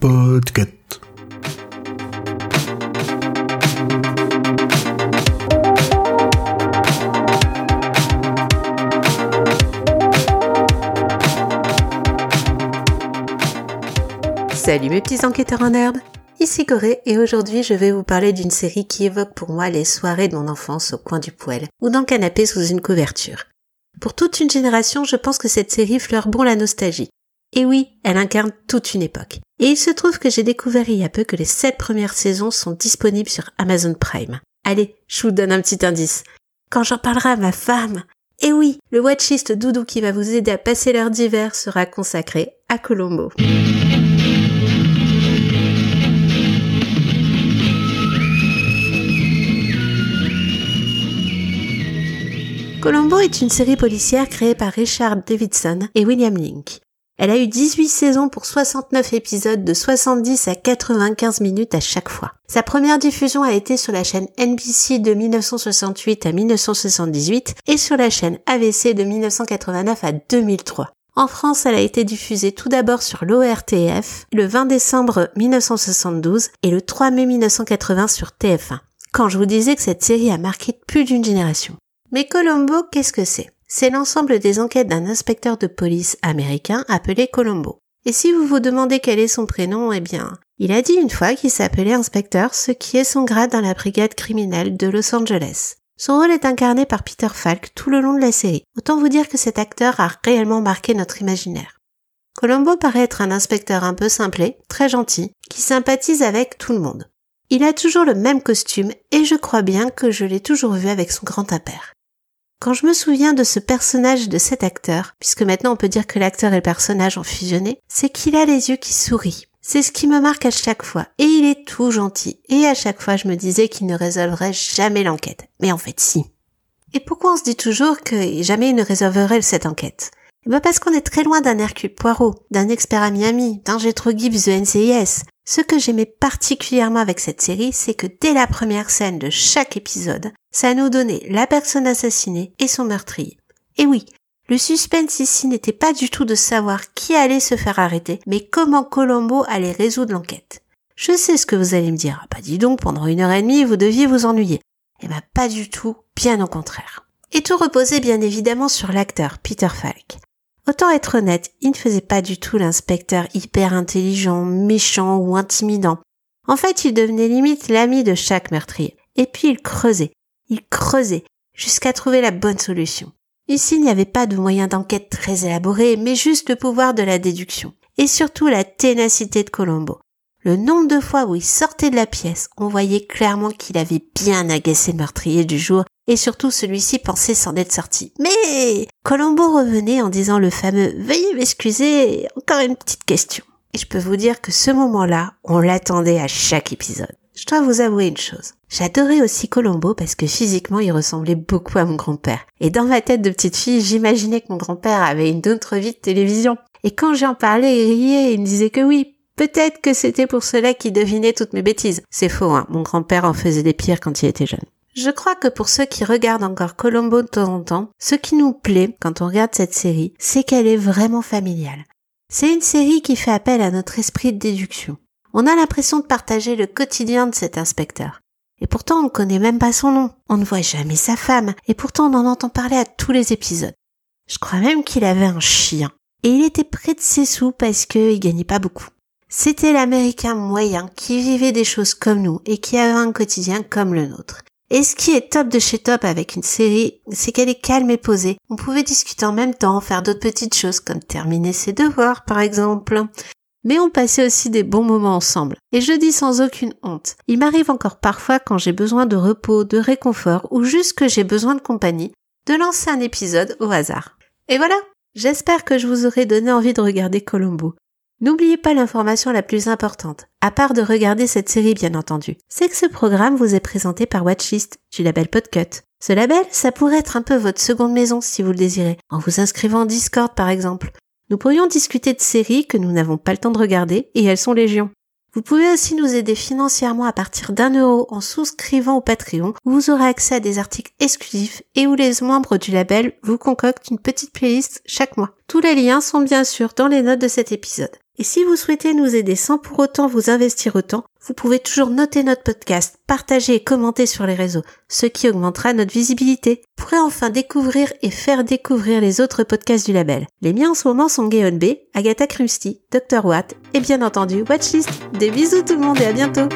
Podcast. Salut mes petits enquêteurs en herbe Ici Corée et aujourd'hui je vais vous parler d'une série qui évoque pour moi les soirées de mon enfance au coin du poêle ou dans le canapé sous une couverture. Pour toute une génération, je pense que cette série fleure bon la nostalgie. Et oui, elle incarne toute une époque. Et il se trouve que j'ai découvert il y a peu que les sept premières saisons sont disponibles sur Amazon Prime. Allez, je vous donne un petit indice. Quand j'en parlerai à ma femme, et oui, le watchlist doudou qui va vous aider à passer l'heure d'hiver sera consacré à Colombo. Colombo est une série policière créée par Richard Davidson et William Link. Elle a eu 18 saisons pour 69 épisodes de 70 à 95 minutes à chaque fois. Sa première diffusion a été sur la chaîne NBC de 1968 à 1978 et sur la chaîne AVC de 1989 à 2003. En France, elle a été diffusée tout d'abord sur l'ORTF le 20 décembre 1972 et le 3 mai 1980 sur TF1. Quand je vous disais que cette série a marqué plus d'une génération. Mais Colombo, qu'est-ce que c'est? C'est l'ensemble des enquêtes d'un inspecteur de police américain appelé Colombo. Et si vous vous demandez quel est son prénom, eh bien, il a dit une fois qu'il s'appelait inspecteur, ce qui est son grade dans la brigade criminelle de Los Angeles. Son rôle est incarné par Peter Falk tout le long de la série. Autant vous dire que cet acteur a réellement marqué notre imaginaire. Colombo paraît être un inspecteur un peu simplé, très gentil, qui sympathise avec tout le monde. Il a toujours le même costume et je crois bien que je l'ai toujours vu avec son grand impair. Quand je me souviens de ce personnage de cet acteur, puisque maintenant on peut dire que l'acteur et le personnage ont fusionné, c'est qu'il a les yeux qui sourient. C'est ce qui me marque à chaque fois. Et il est tout gentil. Et à chaque fois je me disais qu'il ne résolverait jamais l'enquête. Mais en fait si. Et pourquoi on se dit toujours que jamais il ne résolverait cette enquête? Eh ben parce qu'on est très loin d'un Hercule Poirot, d'un expert à Miami, d'un Jetro Gibbs de NCIS, ce que j'aimais particulièrement avec cette série, c'est que dès la première scène de chaque épisode, ça nous donnait la personne assassinée et son meurtrier. Et oui, le suspense ici n'était pas du tout de savoir qui allait se faire arrêter, mais comment Colombo allait résoudre l'enquête. Je sais ce que vous allez me dire. Ah bah dis donc, pendant une heure et demie, vous deviez vous ennuyer. Eh ben pas du tout, bien au contraire. Et tout reposait bien évidemment sur l'acteur, Peter Falk. Autant être honnête, il ne faisait pas du tout l'inspecteur hyper intelligent, méchant ou intimidant. En fait, il devenait limite l'ami de chaque meurtrier. Et puis il creusait, il creusait, jusqu'à trouver la bonne solution. Ici, il n'y avait pas de moyen d'enquête très élaboré, mais juste le pouvoir de la déduction. Et surtout la ténacité de Colombo. Le nombre de fois où il sortait de la pièce, on voyait clairement qu'il avait bien agacé le meurtrier du jour et surtout celui-ci pensait s'en être sorti. Mais Colombo revenait en disant le fameux Veuillez m'excuser, encore une petite question. Et je peux vous dire que ce moment-là, on l'attendait à chaque épisode. Je dois vous avouer une chose. J'adorais aussi Colombo parce que physiquement il ressemblait beaucoup à mon grand-père. Et dans ma tête de petite fille, j'imaginais que mon grand-père avait une autre vie de télévision. Et quand j'en parlais, il riait et il me disait que oui, peut-être que c'était pour cela qu'il devinait toutes mes bêtises. C'est faux, hein. Mon grand-père en faisait des pires quand il était jeune. Je crois que pour ceux qui regardent encore Colombo de temps en temps, ce qui nous plaît quand on regarde cette série, c'est qu'elle est vraiment familiale. C'est une série qui fait appel à notre esprit de déduction. On a l'impression de partager le quotidien de cet inspecteur. Et pourtant on ne connaît même pas son nom, on ne voit jamais sa femme, et pourtant on en entend parler à tous les épisodes. Je crois même qu'il avait un chien. Et il était près de ses sous parce qu'il gagnait pas beaucoup. C'était l'américain moyen qui vivait des choses comme nous et qui avait un quotidien comme le nôtre. Et ce qui est top de chez Top avec une série, c'est qu'elle est calme et posée. On pouvait discuter en même temps, faire d'autres petites choses comme terminer ses devoirs par exemple. Mais on passait aussi des bons moments ensemble. Et je dis sans aucune honte. Il m'arrive encore parfois quand j'ai besoin de repos, de réconfort ou juste que j'ai besoin de compagnie, de lancer un épisode au hasard. Et voilà. J'espère que je vous aurai donné envie de regarder Colombo. N'oubliez pas l'information la plus importante, à part de regarder cette série bien entendu, c'est que ce programme vous est présenté par Watchlist du label Podcut. Ce label, ça pourrait être un peu votre seconde maison si vous le désirez, en vous inscrivant en Discord par exemple. Nous pourrions discuter de séries que nous n'avons pas le temps de regarder et elles sont légion. Vous pouvez aussi nous aider financièrement à partir d'un euro en souscrivant au Patreon où vous aurez accès à des articles exclusifs et où les membres du label vous concoctent une petite playlist chaque mois. Tous les liens sont bien sûr dans les notes de cet épisode. Et si vous souhaitez nous aider sans pour autant vous investir autant, vous pouvez toujours noter notre podcast, partager et commenter sur les réseaux, ce qui augmentera notre visibilité. Vous pourrez enfin découvrir et faire découvrir les autres podcasts du label. Les miens en ce moment sont Gayon B, Agatha Christie, Dr. Watt et bien entendu Watchlist. Des bisous tout le monde et à bientôt